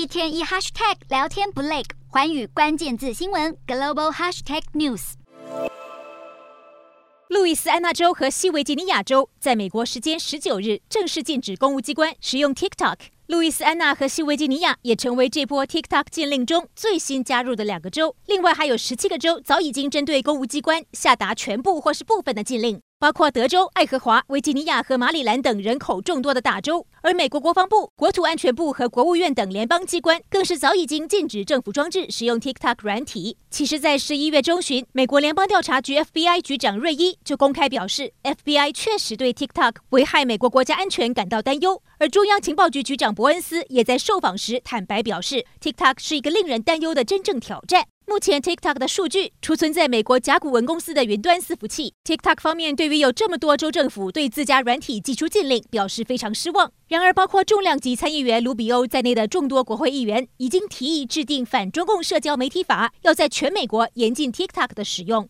一天一 hashtag 聊天不累，环宇关键字新闻 global hashtag news。路易斯安那州和西维吉尼亚州在美国时间十九日正式禁止公务机关使用 TikTok。路易斯安那和西维吉尼亚也成为这波 TikTok 禁令中最新加入的两个州。另外还有十七个州早已经针对公务机关下达全部或是部分的禁令。包括德州、爱荷华、维吉尼亚和马里兰等人口众多的大州，而美国国防部、国土安全部和国务院等联邦机关更是早已经禁止政府装置使用 TikTok 软体。其实，在十一月中旬，美国联邦调查局 FBI 局长瑞伊就公开表示，FBI 确实对 TikTok 危害美国国家安全感到担忧。而中央情报局局长伯恩斯也在受访时坦白表示，TikTok 是一个令人担忧的真正挑战。目前，TikTok 的数据储存在美国甲骨文公司的云端伺服器。TikTok 方面对于有这么多州政府对自家软体寄出禁令表示非常失望。然而，包括重量级参议员卢比欧在内的众多国会议员已经提议制定反中共社交媒体法，要在全美国严禁 TikTok 的使用。